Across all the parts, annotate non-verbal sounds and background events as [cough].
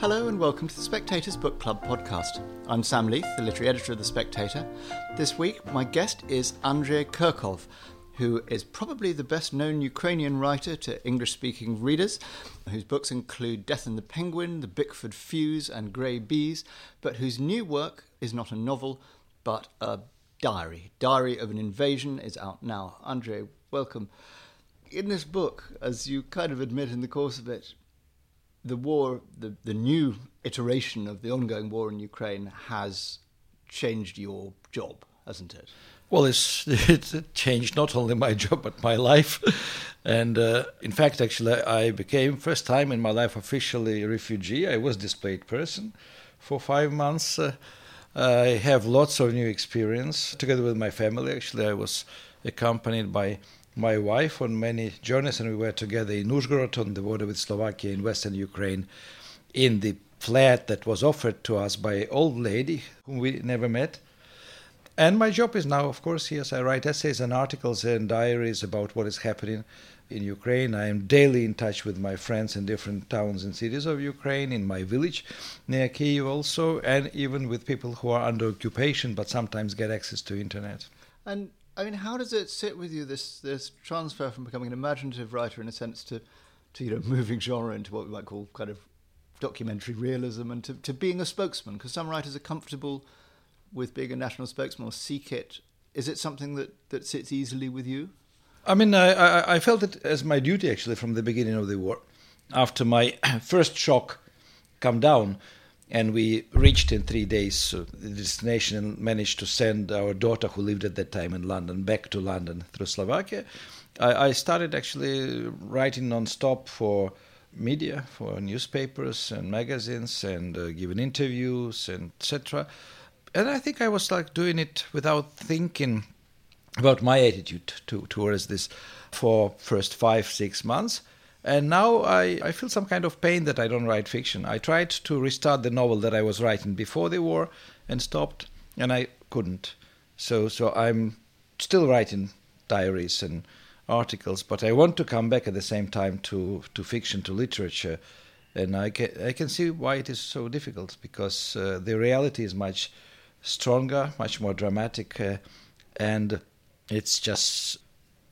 Hello and welcome to the Spectator's Book Club podcast. I'm Sam Leith, the literary editor of The Spectator. This week, my guest is Andrei Kurkov, who is probably the best known Ukrainian writer to English speaking readers, whose books include Death and the Penguin, The Bickford Fuse, and Grey Bees, but whose new work is not a novel but a diary. Diary of an Invasion is out now. Andrei, welcome. In this book, as you kind of admit in the course of it, the war, the, the new iteration of the ongoing war in Ukraine has changed your job, hasn't it? Well, it's, [laughs] it's changed not only my job but my life, and uh, in fact, actually, I became first time in my life officially a refugee. I was displaced person for five months. Uh, I have lots of new experience together with my family. Actually, I was accompanied by my wife on many journeys, and we were together in Uzhgorod on the border with Slovakia in western Ukraine in the flat that was offered to us by an old lady whom we never met. And my job is now, of course, yes, I write essays and articles and diaries about what is happening in Ukraine. I am daily in touch with my friends in different towns and cities of Ukraine, in my village near Kiev also, and even with people who are under occupation but sometimes get access to internet. And I mean, how does it sit with you this this transfer from becoming an imaginative writer in a sense to to you know moving genre into what we might call kind of documentary realism and to, to being a spokesman? Because some writers are comfortable with being a national spokesman or seek it. Is it something that, that sits easily with you? I mean, I, I, I felt it as my duty actually from the beginning of the war. After my [clears throat] first shock come down, and we reached in three days the destination and managed to send our daughter, who lived at that time in London, back to London through Slovakia. I, I started actually writing non-stop for media, for newspapers and magazines, and uh, giving interviews etc. And I think I was like doing it without thinking about my attitude to, towards this for first five six months and now I, I feel some kind of pain that I don't write fiction. I tried to restart the novel that I was writing before the war and stopped, and I couldn't. So, so I'm still writing diaries and articles, but I want to come back at the same time to, to fiction, to literature. And I can, I can see why it is so difficult because uh, the reality is much stronger, much more dramatic, uh, and it's just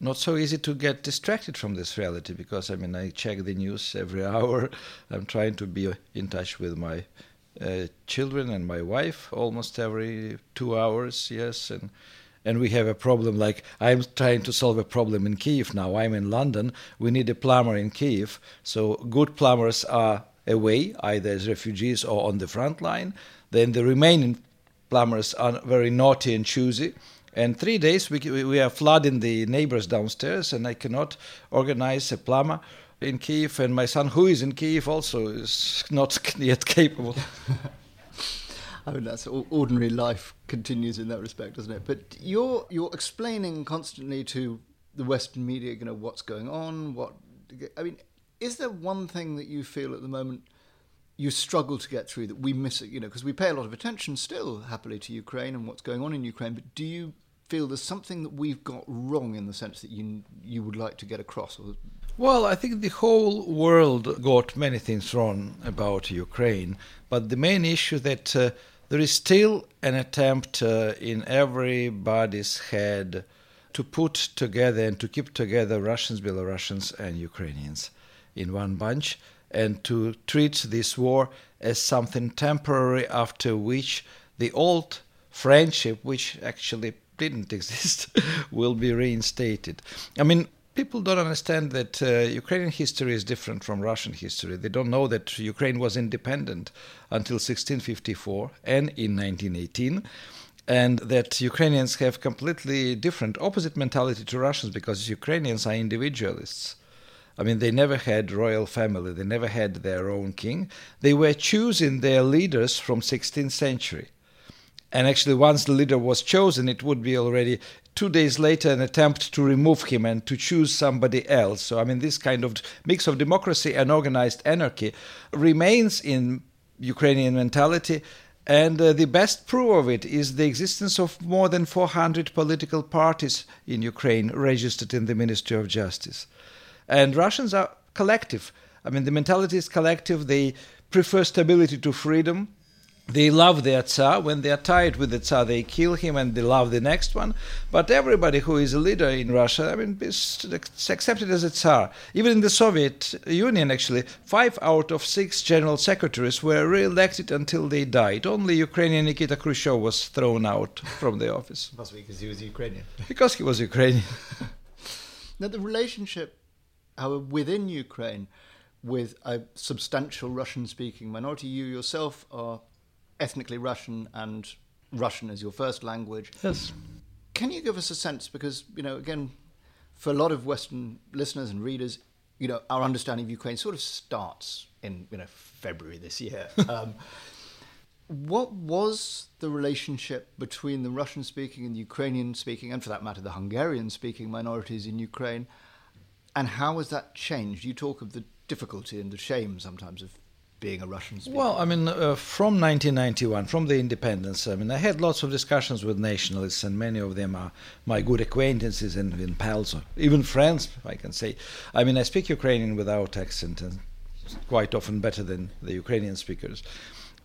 not so easy to get distracted from this reality because I mean I check the news every [laughs] hour. I'm trying to be in touch with my uh, children and my wife almost every two hours. Yes, and and we have a problem like I'm trying to solve a problem in Kiev now. I'm in London. We need a plumber in Kiev. So good plumbers are away either as refugees or on the front line. Then the remaining plumbers are very naughty and choosy and three days we, we are flooding the neighbors downstairs, and I cannot organize a plumber in Kiev. And my son, who is in Kiev, also is [laughs] not [laughs] yet capable. I [laughs] mean, oh, that's ordinary life continues in that respect, doesn't it? But you're you're explaining constantly to the Western media, you know, what's going on. What I mean, is there one thing that you feel at the moment? you struggle to get through that we miss it, you know, because we pay a lot of attention still, happily, to Ukraine and what's going on in Ukraine. But do you feel there's something that we've got wrong in the sense that you you would like to get across? Well, I think the whole world got many things wrong about Ukraine, but the main issue that uh, there is still an attempt uh, in everybody's head to put together and to keep together Russians, Belarusians, and Ukrainians in one bunch, and to treat this war as something temporary after which the old friendship, which actually didn't [laughs] exist will be reinstated. I mean, people don't understand that uh, Ukrainian history is different from Russian history. They don't know that Ukraine was independent until 1654 and in 1918 and that Ukrainians have completely different opposite mentality to Russians because Ukrainians are individualists. I mean, they never had royal family. They never had their own king. They were choosing their leaders from 16th century. And actually, once the leader was chosen, it would be already two days later an attempt to remove him and to choose somebody else. So, I mean, this kind of mix of democracy and organized anarchy remains in Ukrainian mentality. And uh, the best proof of it is the existence of more than 400 political parties in Ukraine registered in the Ministry of Justice. And Russians are collective. I mean, the mentality is collective. They prefer stability to freedom. They love their Tsar. When they are tired with the Tsar, they kill him and they love the next one. But everybody who is a leader in Russia, I mean, is accepted as a Tsar. Even in the Soviet Union, actually, five out of six general secretaries were re elected until they died. Only Ukrainian Nikita Khrushchev was thrown out from the office. [laughs] Must be [laughs] because he was Ukrainian. because he was Ukrainian. now, the relationship, however, within Ukraine with a substantial Russian speaking minority, you yourself are ethnically Russian and Russian as your first language. Yes. Can you give us a sense? Because, you know, again, for a lot of Western listeners and readers, you know, our understanding of Ukraine sort of starts in, you know, February this year. [laughs] Um, what was the relationship between the Russian speaking and the Ukrainian speaking, and for that matter, the Hungarian speaking minorities in Ukraine? And how has that changed? You talk of the difficulty and the shame sometimes of being a Russian speaker? Well, I mean, uh, from 1991, from the independence, I mean, I had lots of discussions with nationalists, and many of them are my good acquaintances and, and pals, or even friends, I can say. I mean, I speak Ukrainian without accent, and quite often better than the Ukrainian speakers.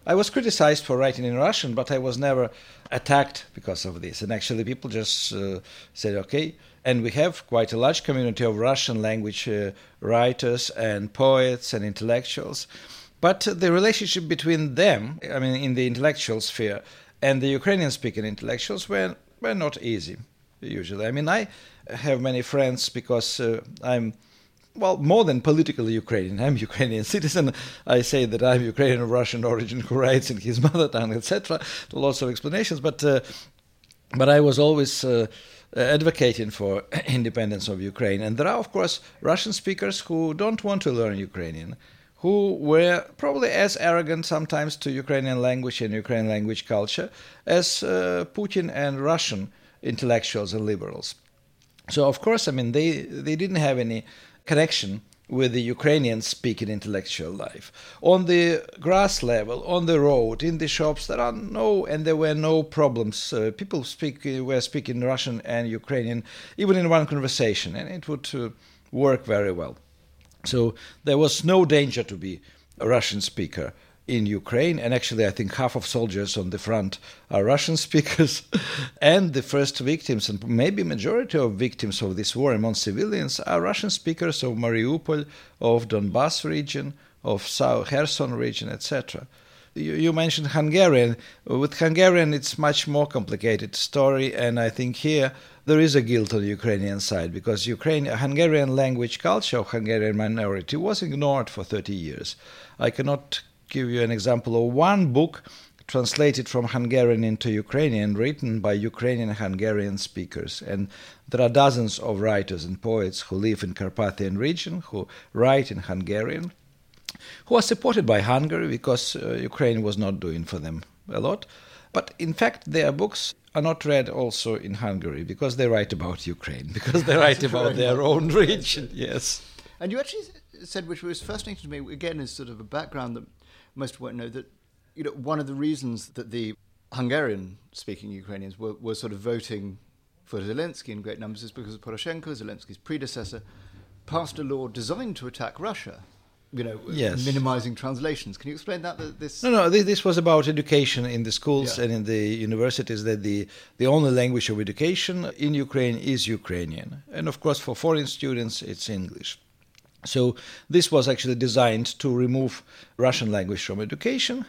I was criticized for writing in Russian, but I was never attacked because of this. And actually, people just uh, said, okay. And we have quite a large community of Russian language uh, writers and poets and intellectuals. But the relationship between them, I mean, in the intellectual sphere, and the Ukrainian speaking intellectuals were, were not easy, usually. I mean, I have many friends because uh, I'm well, more than politically Ukrainian. I'm [laughs] Ukrainian citizen. I say that I'm Ukrainian of Russian origin who writes in his [laughs] mother tongue, etc. Lots of explanations, but uh, but I was always uh, advocating for [clears throat] independence of Ukraine. And there are, of course, Russian speakers who don't want to learn Ukrainian who were probably as arrogant sometimes to Ukrainian language and Ukrainian language culture as uh, Putin and Russian intellectuals and liberals. So, of course, I mean, they, they didn't have any connection with the Ukrainian speaking intellectual life. On the grass level, on the road, in the shops, there are no, and there were no problems. Uh, people speak, were speaking Russian and Ukrainian, even in one conversation, and it would uh, work very well. So there was no danger to be a Russian speaker in Ukraine, and actually, I think half of soldiers on the front are Russian [laughs] speakers, and the first victims, and maybe majority of victims of this war among civilians, are Russian speakers of Mariupol, of Donbass region, of South Kherson region, etc. You, you mentioned Hungarian. With Hungarian, it's much more complicated story, and I think here there is a guilt on the Ukrainian side because Ukraine, Hungarian language culture of Hungarian minority was ignored for 30 years. I cannot give you an example of one book translated from Hungarian into Ukrainian, written by Ukrainian Hungarian speakers. And there are dozens of writers and poets who live in Carpathian region who write in Hungarian, who are supported by Hungary because uh, Ukraine was not doing for them a lot. But in fact, their books are not read also in Hungary because they write about Ukraine, [laughs] because they write about their own region. Yes. And you actually said, which was fascinating to me, again, is sort of a background that most won't know that you know one of the reasons that the Hungarian-speaking Ukrainians were, were sort of voting for Zelensky in great numbers is because Poroshenko, Zelensky's predecessor, passed a law designed to attack Russia you know, yes. minimizing translations. Can you explain that? that this no, no. This, this, was about education in the schools yeah. and in the universities. That the the only language of education in Ukraine is Ukrainian, and of course for foreign students it's English. So this was actually designed to remove Russian language from education.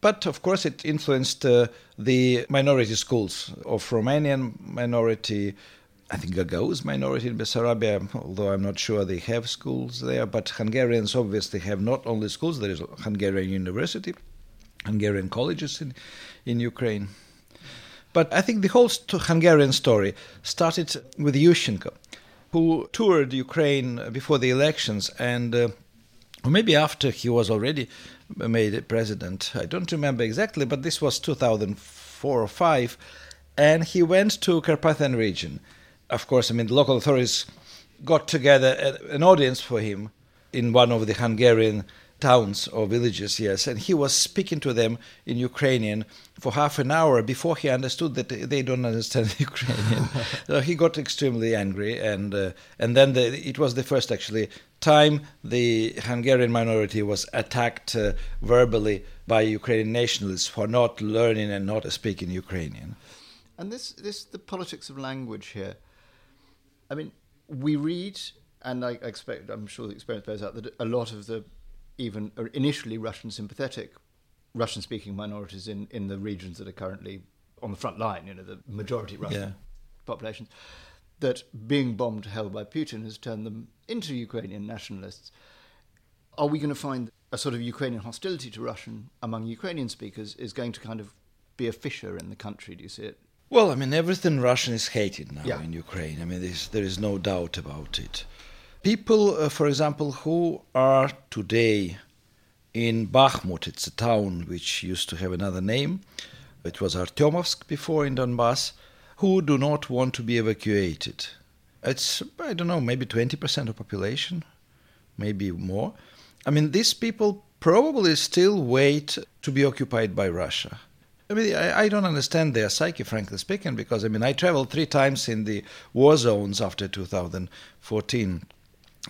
But of course, it influenced uh, the minority schools of Romanian minority, I think Gagauz minority in Bessarabia, although I'm not sure they have schools there. But Hungarians obviously have not only schools, there is Hungarian university, Hungarian colleges in, in Ukraine. But I think the whole st- Hungarian story started with Yushchenko, who toured Ukraine before the elections and uh, or maybe after he was already made president. I don't remember exactly, but this was 2004 or 5. And he went to Carpathian region of course, I mean, the local authorities got together an audience for him in one of the Hungarian towns or villages, yes, and he was speaking to them in Ukrainian for half an hour before he understood that they don't understand [laughs] Ukrainian. [laughs] so he got extremely angry, and uh, and then the, it was the first actually time the Hungarian minority was attacked uh, verbally by Ukrainian nationalists for not learning and not speaking Ukrainian. And this this the politics of language here. I mean, we read, and I expect I'm sure the experience bears out that a lot of the even initially Russian sympathetic Russian speaking minorities in, in the regions that are currently on the front line, you know, the majority Russian yeah. populations, that being bombed to hell by Putin has turned them into Ukrainian nationalists. Are we going to find a sort of Ukrainian hostility to Russian among Ukrainian speakers is going to kind of be a fissure in the country? Do you see it? Well, I mean, everything Russian is hated now yeah. in Ukraine. I mean, there is no doubt about it. People, uh, for example, who are today in Bakhmut, it's a town which used to have another name, it was Artyomovsk before in Donbass, who do not want to be evacuated. It's, I don't know, maybe 20% of population, maybe more. I mean, these people probably still wait to be occupied by Russia. I mean, I, I, don't understand their psyche, frankly speaking, because I mean, I traveled three times in the war zones after 2014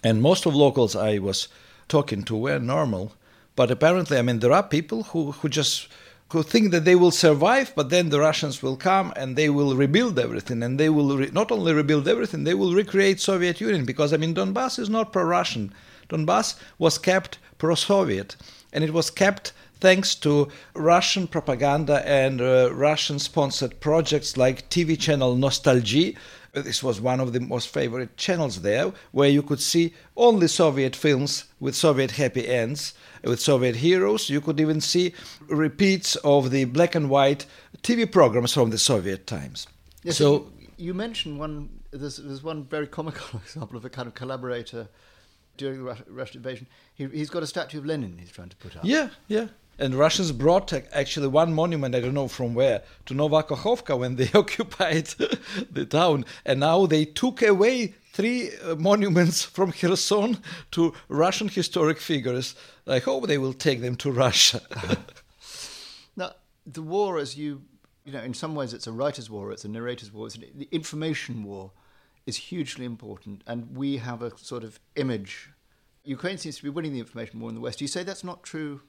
and most of locals I was talking to were normal. But apparently, I mean, there are people who, who just who think that they will survive, but then the Russians will come and they will rebuild everything, and they will re- not only rebuild everything, they will recreate Soviet Union because I mean Donbass is not pro-Russian. Donbass was kept pro-Soviet, and it was kept thanks to Russian propaganda and uh, Russian-sponsored projects like TV channel Nostalgie, this was one of the most favorite channels there, where you could see only Soviet films with Soviet happy ends, with Soviet heroes. You could even see repeats of the black and white TV programs from the Soviet times. Yes, so you mentioned one. There's, there's one very comical [laughs] example of a kind of collaborator during the Russian invasion. He, has got a statue of Lenin he's trying to put up. Yeah, yeah. And Russians brought actually one monument, I don't know from where, to Nova Kakhovka when they [laughs] occupied the town. And now they took away three uh, monuments from Kherson to Russian historic figures. I hope they will take them to Russia. [laughs] now, the war, as you, you know, in some ways it's a writer's war, it's a narrator's war, it's an, the information war is hugely important. And we have a sort of image. Ukraine seems to be winning the information war in the West. Do you say that's not true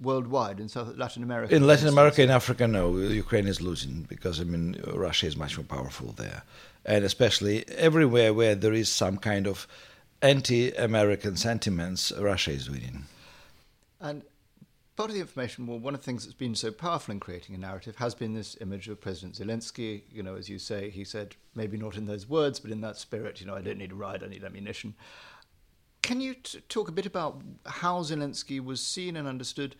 worldwide in South Latin America? In Latin America, in Africa, no. Ukraine is losing because I mean Russia is much more powerful there, and especially everywhere where there is some kind of anti-American sentiments, Russia is winning. And part of the information war, one of the things that's been so powerful in creating a narrative has been this image of President Zelensky. You know, as you say, he said maybe not in those words, but in that spirit. You know, I don't need a ride, I need ammunition. Can you t- talk a bit about how Zelensky was seen and understood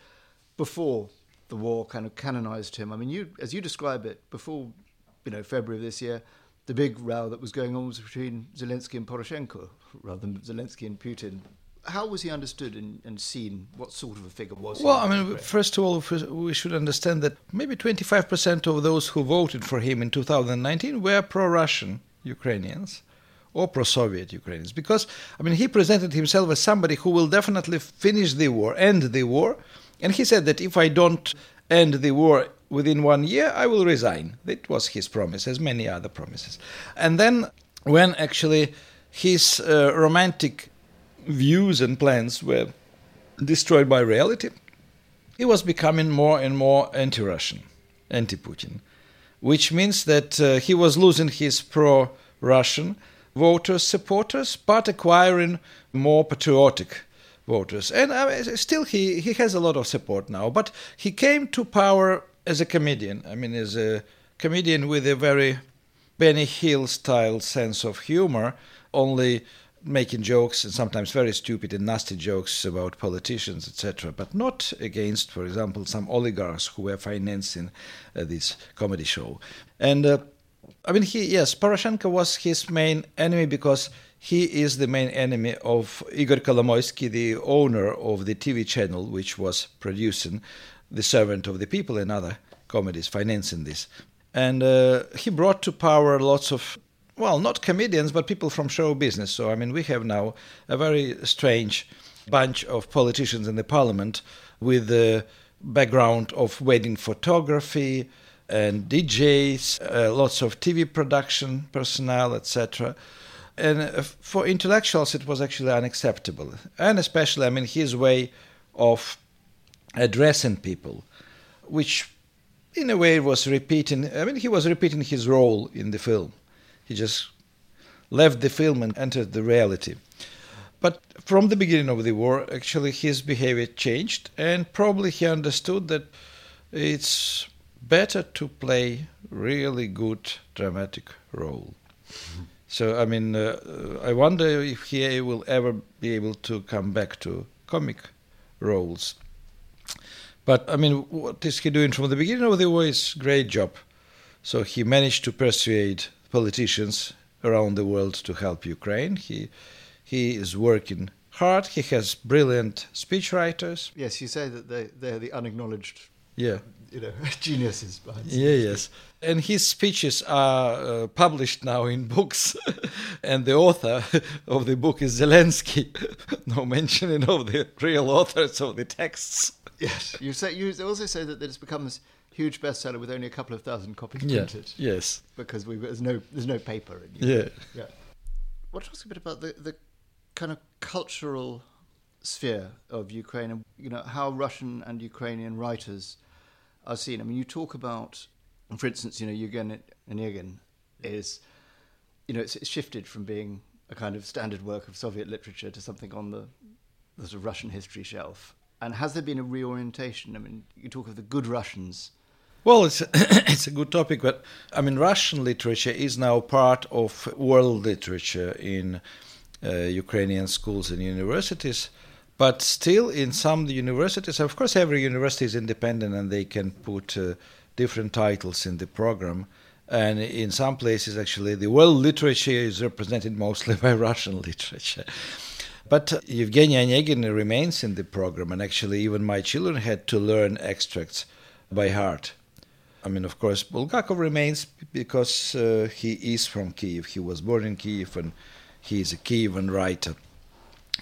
before the war kind of canonized him? I mean, you, as you describe it, before you know February of this year, the big row that was going on was between Zelensky and Poroshenko, rather than Zelensky and Putin. How was he understood and, and seen? What sort of a figure was well, he? Well, I mean, first of all, we should understand that maybe 25% of those who voted for him in 2019 were pro Russian Ukrainians or pro Soviet Ukrainians. Because, I mean, he presented himself as somebody who will definitely finish the war, end the war. And he said that if I don't end the war within one year, I will resign. That was his promise, as many other promises. And then, when actually his uh, romantic views and plans were destroyed by reality, he was becoming more and more anti Russian, anti Putin, which means that uh, he was losing his pro Russian voters, supporters, but acquiring more patriotic voters. And uh, still, he, he has a lot of support now. But he came to power as a comedian. I mean, as a comedian with a very Benny Hill style sense of humor, only making jokes and sometimes very stupid and nasty jokes about politicians, etc., but not against, for example, some oligarchs who were financing uh, this comedy show. And uh, I mean, he yes, Poroshenko was his main enemy because he is the main enemy of Igor Kolomoisky, the owner of the TV channel which was producing The Servant of the People and other comedies, financing this. And uh, he brought to power lots of, well, not comedians, but people from show business. So, I mean, we have now a very strange bunch of politicians in the parliament with the background of wedding photography and DJs, uh, lots of TV production personnel, etc. And uh, for intellectuals, it was actually unacceptable. And especially, I mean, his way of addressing people, which in a way was repeating, I mean, he was repeating his role in the film. He just left the film and entered the reality. But from the beginning of the war, actually, his behavior changed, and probably he understood that it's better to play really good dramatic role. Mm-hmm. So, I mean, uh, I wonder if he will ever be able to come back to comic roles. But, I mean, what is he doing from the beginning of the war is great job. So he managed to persuade politicians around the world to help Ukraine. He he is working hard. He has brilliant speechwriters. Yes, you say that they they're the unacknowledged. Yeah. You know, [laughs] geniuses behind. Yeah, yes, and his speeches are uh, published now in [laughs] books, and the author of the book is Zelensky. [laughs] no mentioning of the real authors of the texts. Yes, you say you also say that it's become this huge bestseller with only a couple of thousand copies yeah, printed. Yes, because we there's no there's no paper. In yeah, yeah. What ask a bit about the the kind of cultural sphere of Ukraine and you know how Russian and Ukrainian writers are seen. I mean, you talk about, for instance, you know, Eugene Onegin is, you know, it's, it's, shifted from being a kind of standard work of Soviet literature to something on the, the sort of Russian history shelf. And has there been a reorientation? I mean, you talk of the good Russians. Well, it's a, [coughs] it's a good topic, but I mean, Russian literature is now part of world literature in uh, Ukrainian schools and universities. But still, in some universities, of course, every university is independent and they can put uh, different titles in the program. And in some places, actually, the world literature is represented mostly [laughs] by Russian literature. But uh, Evgeny Onegin remains in the program, and actually, even my children had to learn extracts by heart. I mean, of course, Bulgakov remains because uh, he is from Kiev. He was born in Kiev and he is a Kievan writer.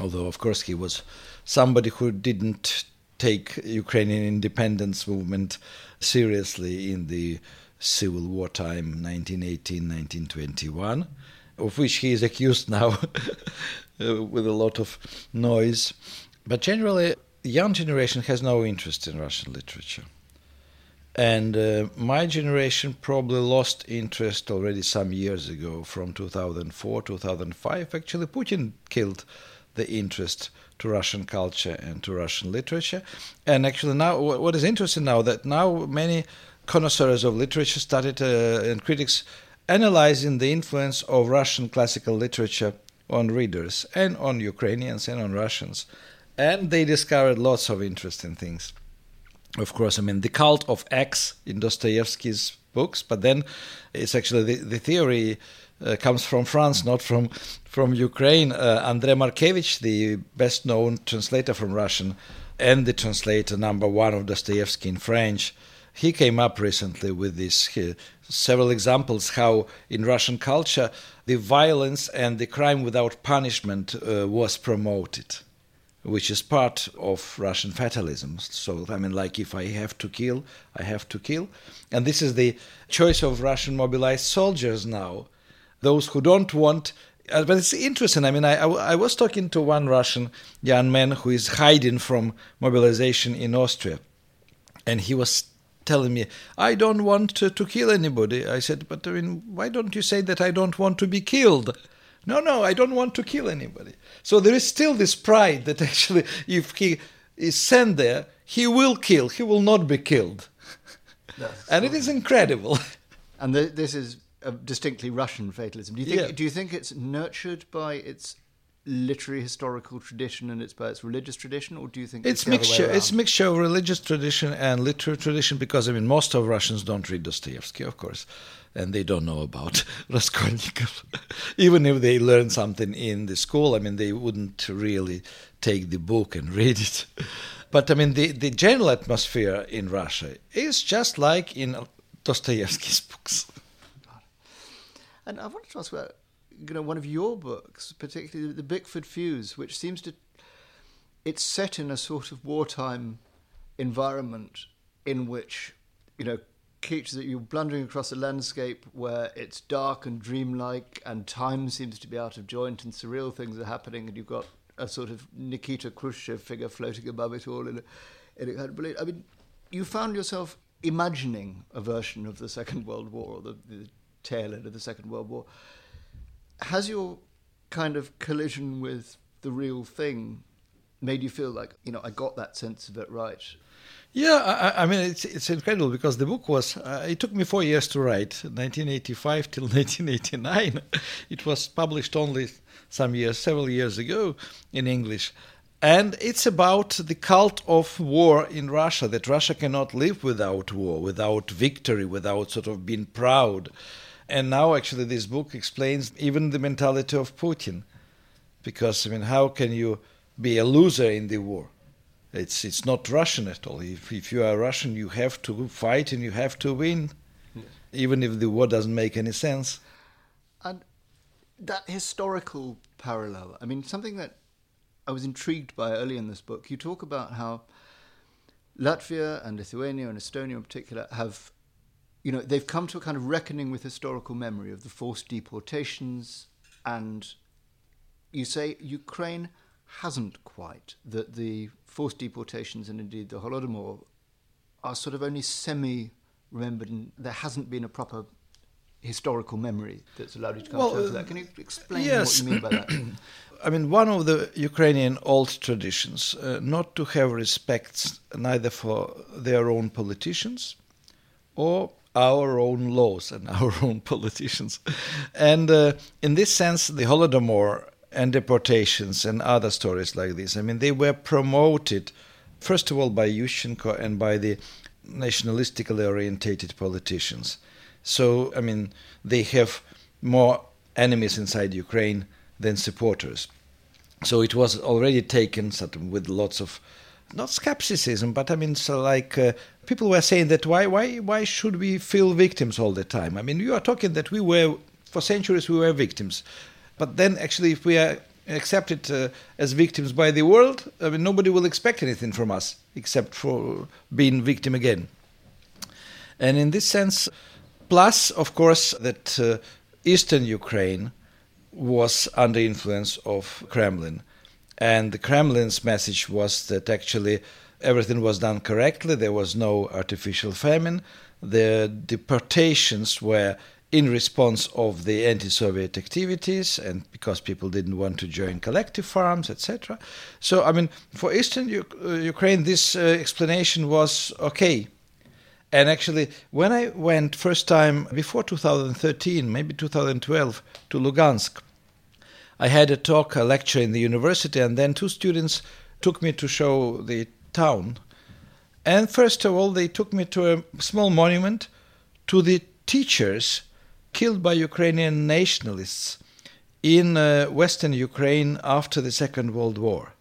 Although, of course, he was somebody who didn't take Ukrainian independence movement seriously in the civil war time 1918-1921 of which he is accused [laughs] now with a lot of noise but generally young generation has no interest in russian literature and uh, my generation probably lost interest already some years ago, from 2004, 2005. Actually, Putin killed the interest to Russian culture and to Russian literature. And actually, now what is interesting now that now many connoisseurs of literature started uh, and critics analyzing the influence of Russian classical literature on readers and on Ukrainians and on Russians, and they discovered lots of interesting things of course, I mean, the cult of axe in Dostoevsky's books, but then it's actually the, the theory comes from France, not from from Ukraine. Uh, André Markowicz, the best known translator from Russian and the translator number one of Dostoevsky in French, he came up recently with this uh, several examples how in Russian culture the violence and the crime without punishment uh, was promoted which is part of Russian fatalism. So, I mean, like if I have to kill, I have to kill. And this is the choice of Russian mobilized soldiers now. Those who don't want. Uh, but it's interesting. I mean, I, I, I, was talking to one Russian young man who is hiding from mobilization in Austria. And he was telling me, I don't want to, to kill anybody. I said, but I mean, why don't you say that I don't want to be killed? No, no, I don't want to kill anybody. So there is still this pride that [laughs] actually, if he is sent there, he will kill, he will not be killed. and it is incredible. And the, this is a distinctly Russian fatalism. Do you think? Yeah. Do you think it's nurtured by its literary historical tradition and it's by its religious tradition, or do you think it's, it's mixture? It's mixture of religious tradition and literary tradition because I mean most of Russians don't read Dostoevsky, of course and they don't know about [laughs] Raskolnikov. [laughs] Even if they learn something in the school, I mean, they wouldn't really take the book and [laughs] read it. But I mean, the, the general atmosphere in Russia is just like in Dostoevsky's books. And I wanted to ask about you know one of your books, particularly the Bickford Fuse, which seems to it's set in a sort of wartime environment in which, you know, Keats that you're blundering across a landscape where it's dark and dreamlike and time seems to be out of joint and surreal things are happening and you've got a sort of Nikita Khrushchev figure floating above it all in a, in a I mean, you found yourself imagining a version of the Second World War or the, the tail end of the Second World War. Has your kind of collision with the real thing made you feel like, you know, I got that sense of it right? Yeah, I, I, mean it's it's incredible because the book was uh, it took me four years to write, 1985 till [laughs] 1989. it was published only some years, several years ago in English, and it's about the cult of war in Russia. That Russia cannot live without war, without victory, without sort of being proud. And now, actually, this book explains even the mentality of Putin, because I mean, how can you be a loser in the war? It's it's not Russian at all. If if you are Russian, you have to fight and you have to win, yes. even if the war doesn't make any sense. And that historical parallel. I mean, something that I was intrigued by early in this book. You talk about how Latvia and Lithuania and Estonia in particular have, you know, they've come to a kind of reckoning with historical memory of the forced deportations, and you say Ukraine hasn't quite, that the forced deportations and indeed the Holodomor are sort of only semi remembered and there hasn't been a proper historical memory that's allowed you to come well, to that. Can you explain yes. what you mean by that? [clears throat] I mean, one of the Ukrainian old traditions, uh, not to have respect neither for their own politicians or our own laws and [laughs] our own politicians. And uh, in this sense, the Holodomor and deportations and other stories like this. I mean, they were promoted, first of all, by Yushchenko and by the nationalistically orientated politicians. So, I mean, they have more enemies inside Ukraine than supporters. So it was already taken with lots of not skepticism, but I mean, so like uh, people were saying that why, why, why should we feel victims all the time? I mean, you are talking that we were for centuries we were victims. But then, actually, if we are accepted uh, as victims by the world, I mean, nobody will expect anything from us except for being victim again. And in this sense, plus, of course, that uh, Eastern Ukraine was under influence of Kremlin. And the Kremlin's message was that actually everything was done correctly, there was no artificial famine, the deportations were in response of the anti-Soviet activities and because people didn't want to join collective farms, etc. So, I mean, for Eastern U- uh, Ukraine, this uh, explanation was okay. And actually, when I went first time before 2013, maybe 2012, to Lugansk, I had a talk, a lecture in the university, and then two students took me to show the town. And first of all, they took me to a small monument to the teachers killed by Ukrainian nationalists in uh, Western Ukraine after the Second World War.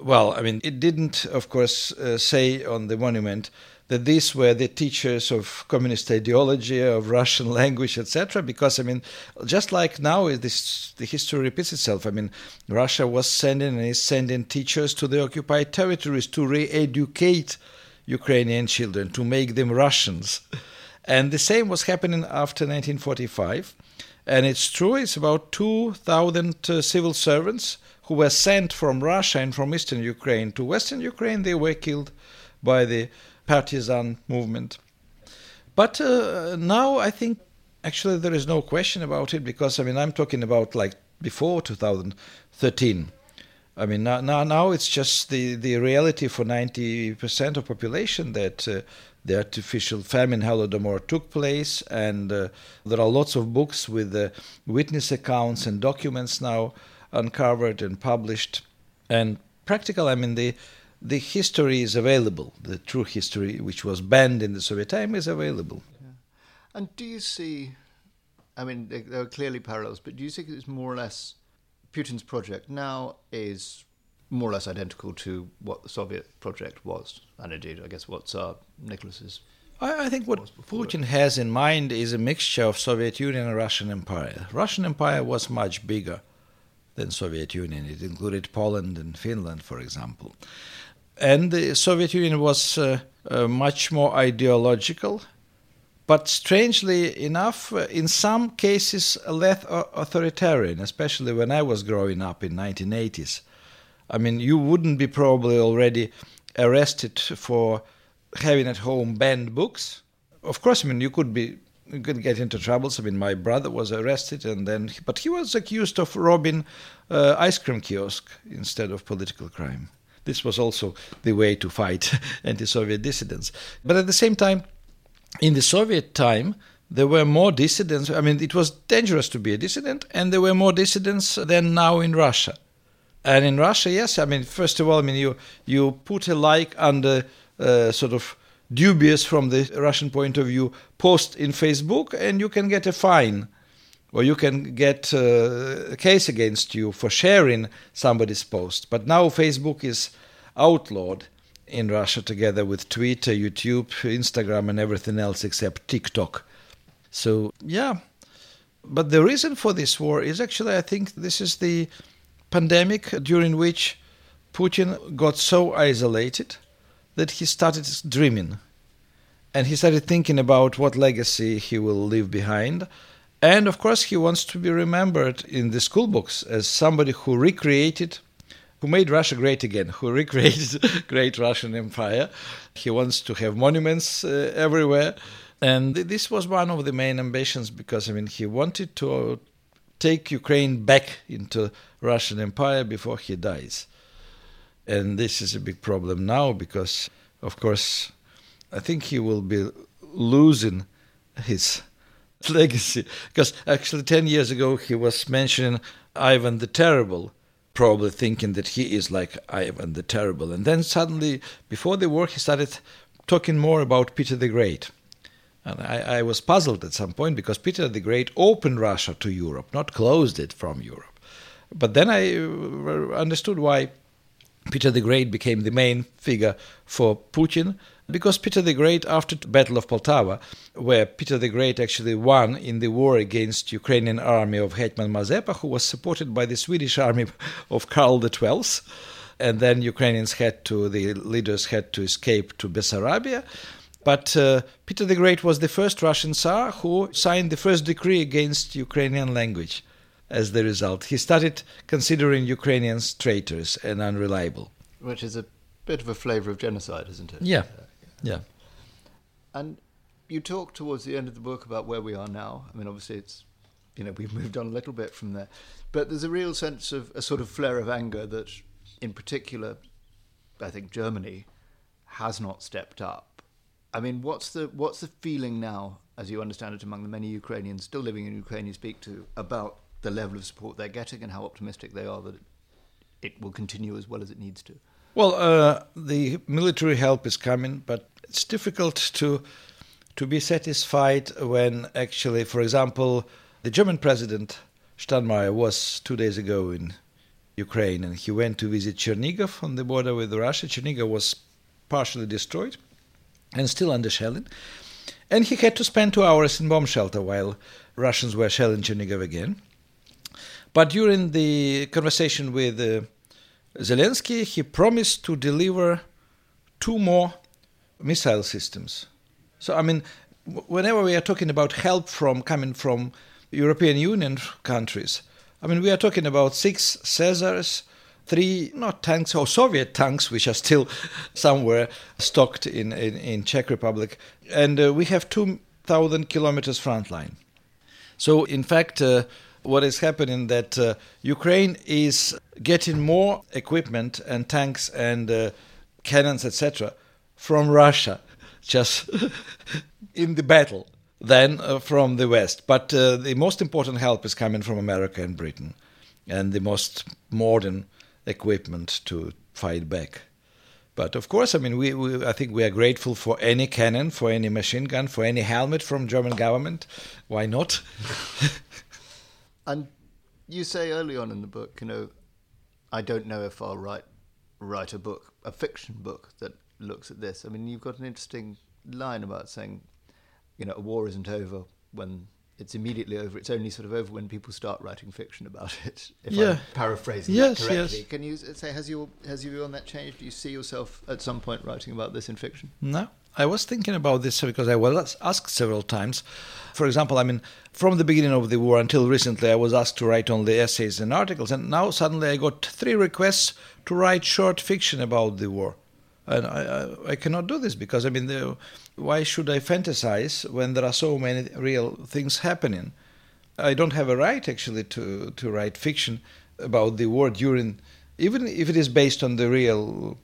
Well, I mean, it didn't, of course, uh, say on the monument that these were the teachers of communist ideology, of Russian [laughs] language, etc. Because I mean, just like now, this the history repeats itself. I mean, Russia was sending and is sending teachers to the occupied territories to re-educate Ukrainian children, to make them Russians. And the same was happening after 1945. And it's true, it's about 2,000 uh, civil servants who were sent from Russia and from eastern Ukraine to western Ukraine. They were killed by the partisan movement. But uh, now I think actually there is no question about it because I mean I'm talking about like before 2013. I mean now now, now it's just the, the reality for 90% of population that uh, the artificial famine Holodomor took place, and uh, there are lots of books with uh, witness accounts and documents now uncovered and published. And practical, I mean, the the history is available. The true history, which was banned in the Soviet time, is available. Yeah. And do you see? I mean, there are clearly parallels, but do you think it's more or less Putin's project now is more or less identical to what the Soviet project was, and indeed, I guess what Tsar uh, Nicholas's. I, I think what Putin it. has in mind is a mixture of Soviet Union and Russian Empire. Russian Empire was much bigger than Soviet Union. It included Poland and Finland, for example. And the Soviet Union was uh, uh, much more ideological, but strangely enough, uh, in some cases, less authoritarian, especially when I was growing up in 1980s. I mean, you wouldn't be probably already arrested for having at home banned books. Of course, I mean, you could be you could get into troubles. I mean, my brother was arrested, and then, but he was accused of robbing uh, ice cream kiosk instead of political crime. This was also the way to fight [laughs] anti-Soviet dissidents. But at the same time, in the Soviet time, there were more dissidents. I mean, it was dangerous to be a dissident, and there were more dissidents than now in Russia. And in Russia, yes, I mean, first of all, I mean, you you put a like under uh, sort of dubious from the Russian point of view post in Facebook, and you can get a fine, or you can get uh, a case against you for sharing somebody's post. But now Facebook is outlawed in Russia together with Twitter, YouTube, Instagram, and everything else except TikTok. So, yeah. But the reason for this war is actually, I think, this is the pandemic during which Putin got so isolated that he started dreaming. And he started thinking about what legacy he will leave behind. And of course, he wants to be remembered in the school books as somebody who recreated, who made Russia great again, who [laughs] recreated great Russian Empire. He wants to have monuments uh, everywhere. And this was one of the main ambitions because, I mean, he wanted to take Ukraine back into Russian Empire before he dies. And this is a big problem now because, of course, I think he will be losing his [laughs] legacy. Because actually, 10 years ago, he was mentioning Ivan the Terrible, probably thinking that he is like Ivan the Terrible. And then suddenly, before the war, he started talking more about Peter the Great. And I, I was puzzled at some point because Peter the Great opened Russia to Europe, not closed it from Europe. But then I uh, understood why Peter the Great became the main figure for Putin because Peter the Great, after the Battle of Poltava, where Peter the Great actually won in the war against Ukrainian army of Hetman Mazepa, who was supported by the Swedish army [laughs] of Karl XII, and then Ukrainians had to, the leaders had to escape to Bessarabia. But uh, Peter the Great was the first Russian Tsar who signed the first decree against Ukrainian language as the result. He started considering Ukrainians traitors and unreliable. Which is a bit of a flavour of genocide, isn't it? Yeah. Yeah. And you talk towards the end of the book about where we are now. I mean, obviously, it's, you know, we've moved on a little bit from there. But there's a real sense of a sort of flare of anger that, in particular, I think Germany has not stepped up. I mean, what's the what's the feeling now, as you understand it, among the many Ukrainians still living in Ukraine you speak to, about the level of support they're getting and how optimistic they are that it, it will continue as well as it needs to? Well, uh, the military help is coming, but it's difficult to to be satisfied when actually, for example, the German president Steinmeier was two days ago in Ukraine, and he went to visit Chernigov on the border with Russia. Chernigov was partially destroyed and still under shelling, and he had to spend two hours in bomb shelter while Russians were shelling Chernigov again. But during the conversation with uh, Zelensky, he promised to deliver two more missile systems. So, I mean, whenever we are talking about help from coming from European Union countries, I mean, we are talking about six Caesars, three not tanks or Soviet tanks, which are still [laughs] somewhere stocked in, in, in Czech Republic, and uh, we have 2,000 kilometers front line. So, in fact, uh, what is happening that uh, Ukraine is getting more equipment and tanks and uh, cannons, etc., from Russia, [laughs] just [laughs] in the battle, than uh, from the West. But uh, the most important help is coming from America and Britain, and the most modern equipment to fight back. But of course, I mean, we, we, I think we are grateful for any cannon, for any machine gun, for any helmet from German government. Why not? [laughs] And you say early on in the book, you know, I don't know if I'll write write a book, a fiction book that looks at this. I mean, you've got an interesting line about saying, you know, a war isn't over when it's immediately over. It's only sort of over when people start writing fiction about [laughs] it. If Yeah. I'm paraphrasing Yes, that correctly. yes. Can you say has your has your view on that changed? Do you see yourself at some point writing about this in fiction? No, I was thinking about this because I was asked several times. For example, I mean, from the beginning of the war until recently, I was asked to write only essays and articles, and now suddenly I got three requests to write short fiction about the war. And I, I, I cannot do this because, I mean, the, why should I fantasize when there are so many real things happening? I don't have a right actually to, to write fiction about the war during, even if it is based on the real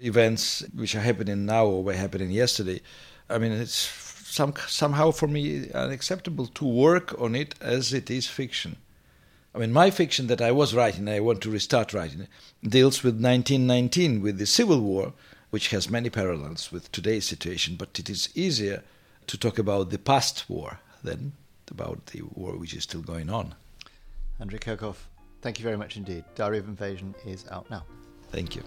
events which are happening now or were happening yesterday. I mean, it's some somehow for me unacceptable to work on it as it is fiction. I mean, my fiction that I was writing, I want to restart writing, it, deals with 1919, with the Civil War, which has many parallels with today's situation, but it is easier to talk about the past war than about the war which is still going on. Andrei Kurkov, thank you very much indeed. Diary of Invasion is out now. Thank you.